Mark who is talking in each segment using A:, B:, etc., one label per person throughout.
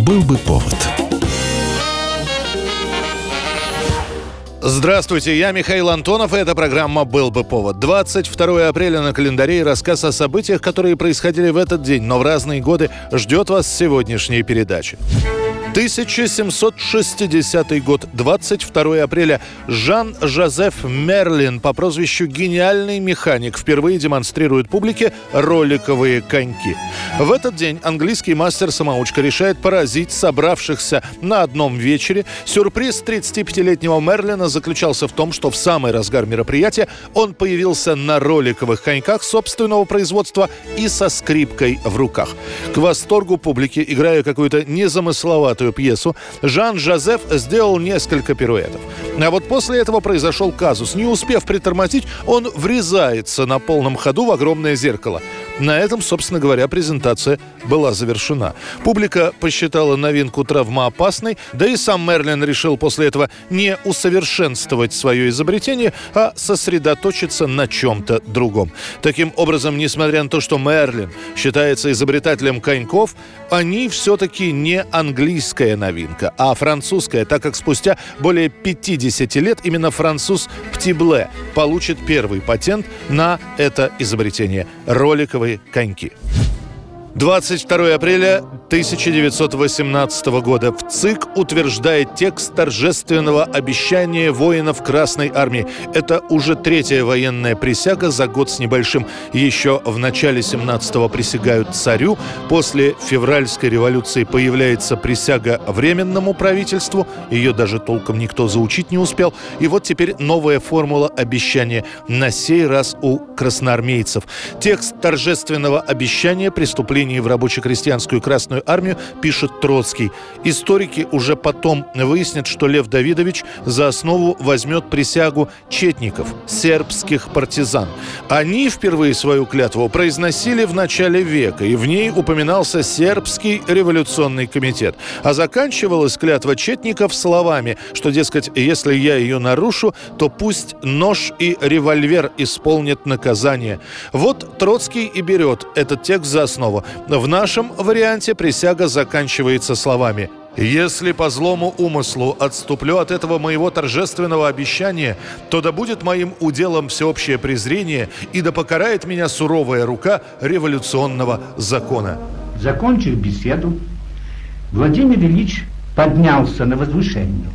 A: Был бы повод.
B: Здравствуйте, я Михаил Антонов, и эта программа «Был бы повод». 22 апреля на календаре и рассказ о событиях, которые происходили в этот день, но в разные годы ждет вас сегодняшней передачи. 1760 год, 22 апреля. Жан-Жозеф Мерлин по прозвищу «Гениальный механик» впервые демонстрирует публике роликовые коньки. В этот день английский мастер-самоучка решает поразить собравшихся на одном вечере. Сюрприз 35-летнего Мерлина заключался в том, что в самый разгар мероприятия он появился на роликовых коньках собственного производства и со скрипкой в руках. К восторгу публики, играя какую-то незамысловатую знаменитую пьесу, Жан-Жозеф сделал несколько пируэтов. А вот после этого произошел казус. Не успев притормозить, он врезается на полном ходу в огромное зеркало. На этом, собственно говоря, презентация была завершена. Публика посчитала новинку травмоопасной, да и сам Мерлин решил после этого не усовершенствовать свое изобретение, а сосредоточиться на чем-то другом. Таким образом, несмотря на то, что Мерлин считается изобретателем коньков, они все-таки не английская новинка, а французская, так как спустя более 50 лет именно француз Птибле получит первый патент на это изобретение – роликовые коньки. 22 апреля 1918 года в ЦИК утверждает текст торжественного обещания воинов Красной Армии. Это уже третья военная присяга за год с небольшим. Еще в начале 17-го присягают царю. После февральской революции появляется присяга Временному правительству. Ее даже толком никто заучить не успел. И вот теперь новая формула обещания. На сей раз у красноармейцев. Текст торжественного обещания преступления вступлении в рабоче-крестьянскую Красную Армию пишет Троцкий. Историки уже потом выяснят, что Лев Давидович за основу возьмет присягу четников, сербских партизан. Они впервые свою клятву произносили в начале века, и в ней упоминался сербский революционный комитет. А заканчивалась клятва четников словами, что, дескать, если я ее нарушу, то пусть нож и револьвер исполнят наказание. Вот Троцкий и берет этот текст за основу. В нашем варианте присяга заканчивается словами «Если по злому умыслу отступлю от этого моего торжественного обещания, то да будет моим уделом всеобщее презрение и да покарает меня суровая рука революционного закона».
C: Закончив беседу, Владимир Ильич поднялся на возвышение.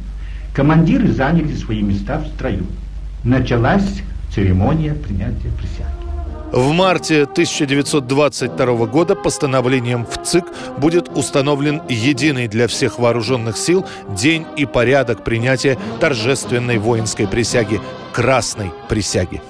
C: Командиры заняли свои места в строю. Началась церемония принятия присяги.
B: В марте 1922 года постановлением в ЦИК будет установлен единый для всех вооруженных сил день и порядок принятия торжественной воинской присяги – Красной присяги.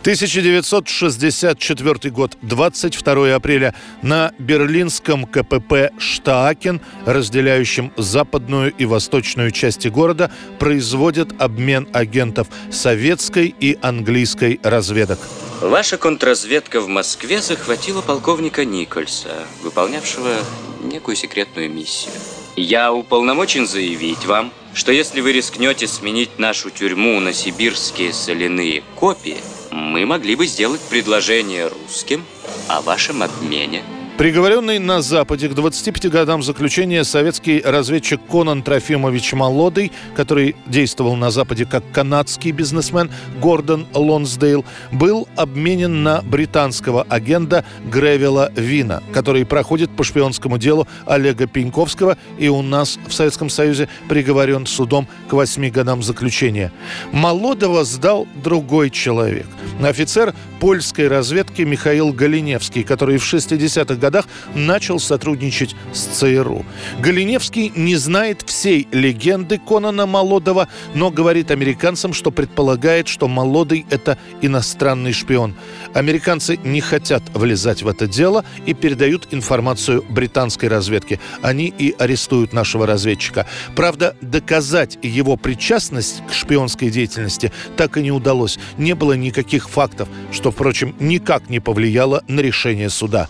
B: 1964 год, 22 апреля. На берлинском КПП «Штаакен», разделяющем западную и восточную части города, производят обмен агентов советской и английской разведок.
D: Ваша контрразведка в Москве захватила полковника Никольса, выполнявшего некую секретную миссию. Я уполномочен заявить вам, что если вы рискнете сменить нашу тюрьму на сибирские соляные копии, мы могли бы сделать предложение русским о вашем обмене
B: Приговоренный на Западе к 25 годам заключения советский разведчик Конан Трофимович Молодый, который действовал на Западе как канадский бизнесмен Гордон Лонсдейл, был обменен на британского агента Гревела Вина, который проходит по шпионскому делу Олега Пеньковского и у нас в Советском Союзе приговорен судом к 8 годам заключения. Молодого сдал другой человек. Офицер польской разведки Михаил Галиневский, который в 60-х годах годах начал сотрудничать с ЦРУ. Галиневский не знает всей легенды Конана Молодого, но говорит американцам, что предполагает, что Молодый – это иностранный шпион. Американцы не хотят влезать в это дело и передают информацию британской разведке. Они и арестуют нашего разведчика. Правда, доказать его причастность к шпионской деятельности так и не удалось. Не было никаких фактов, что, впрочем, никак не повлияло на решение суда.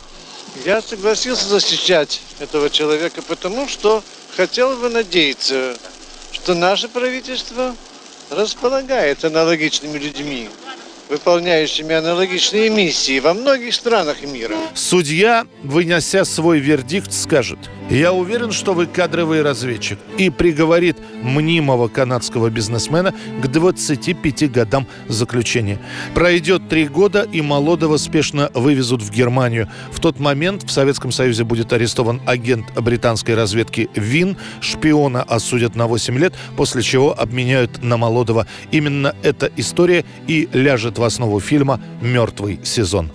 E: Я согласился защищать этого человека, потому что хотел бы надеяться, что наше правительство располагает аналогичными людьми, выполняющими аналогичные миссии во многих странах мира.
B: Судья, вынося свой вердикт, скажет, Я уверен, что вы кадровый разведчик. И приговорит мнимого канадского бизнесмена к 25 годам заключения. Пройдет три года, и Молодого спешно вывезут в Германию. В тот момент в Советском Союзе будет арестован агент британской разведки ВИН. Шпиона осудят на 8 лет, после чего обменяют на Молодого. Именно эта история и ляжет в основу фильма «Мертвый сезон».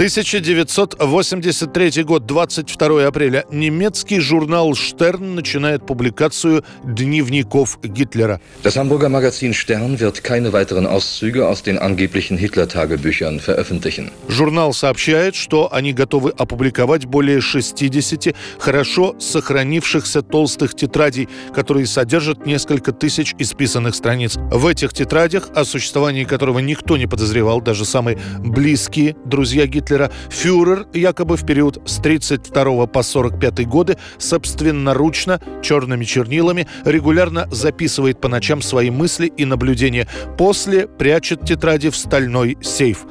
B: 1983 год, 22 апреля. Немецкий журнал «Штерн» начинает публикацию дневников Гитлера.
A: Das Hamburger Magazin Stern wird keine weiteren Auszüge aus den angeblichen Hitler-Tagebüchern veröffentlichen.
B: Журнал сообщает, что они готовы опубликовать более 60 хорошо сохранившихся толстых тетрадей, которые содержат несколько тысяч исписанных страниц. В этих тетрадях, о существовании которого никто не подозревал, даже самые близкие друзья Гитлера, Гитлера, фюрер якобы в период с 32 по 45 годы собственноручно черными чернилами регулярно записывает по ночам свои мысли и наблюдения. После прячет тетради в стальной сейф.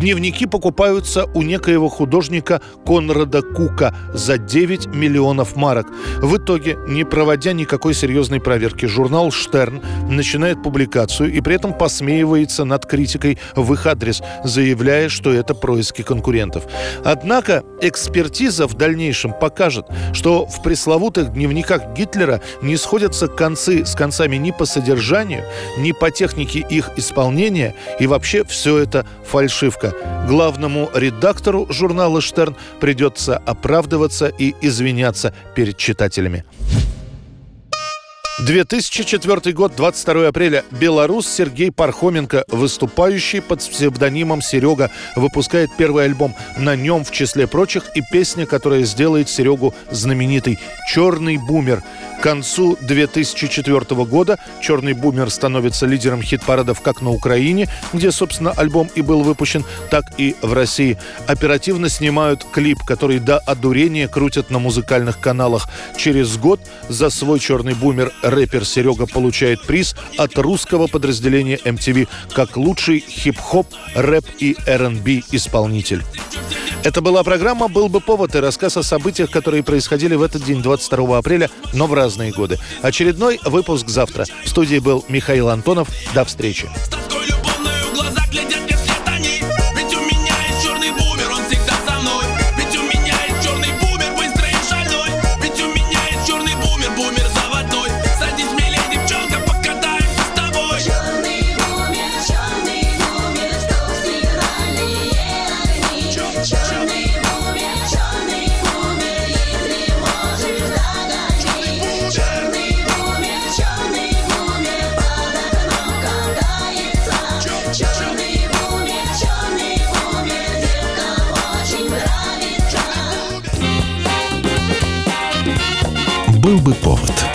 B: Дневники покупаются у некоего художника Конрада Кука за 9 миллионов марок. В итоге, не проводя никакой серьезной проверки, журнал «Штерн» начинает публикацию и при этом посмеивается над критикой в их адрес, заявляя, что это происки конкурентов. Однако экспертиза в дальнейшем покажет, что в пресловутых дневниках Гитлера не сходятся концы с концами ни по содержанию, ни по технике их исполнения, и вообще все это фальшивка. Главному редактору журнала «Штерн» придется оправдываться и извиняться перед читателями. 2004 год, 22 апреля. Белорус Сергей Пархоменко, выступающий под псевдонимом Серега, выпускает первый альбом. На нем, в числе прочих, и песня, которая сделает Серегу знаменитой «Черный бумер». К концу 2004 года «Черный бумер» становится лидером хит-парадов как на Украине, где, собственно, альбом и был выпущен, так и в России. Оперативно снимают клип, который до одурения крутят на музыкальных каналах. Через год за свой «Черный бумер» рэпер Серега получает приз от русского подразделения MTV как лучший хип-хоп, рэп и R&B исполнитель. Это была программа «Был бы повод» и рассказ о событиях, которые происходили в этот день, 22 апреля, но в разные годы. Очередной выпуск завтра. В студии был Михаил Антонов. До встречи.
F: Был бы повод.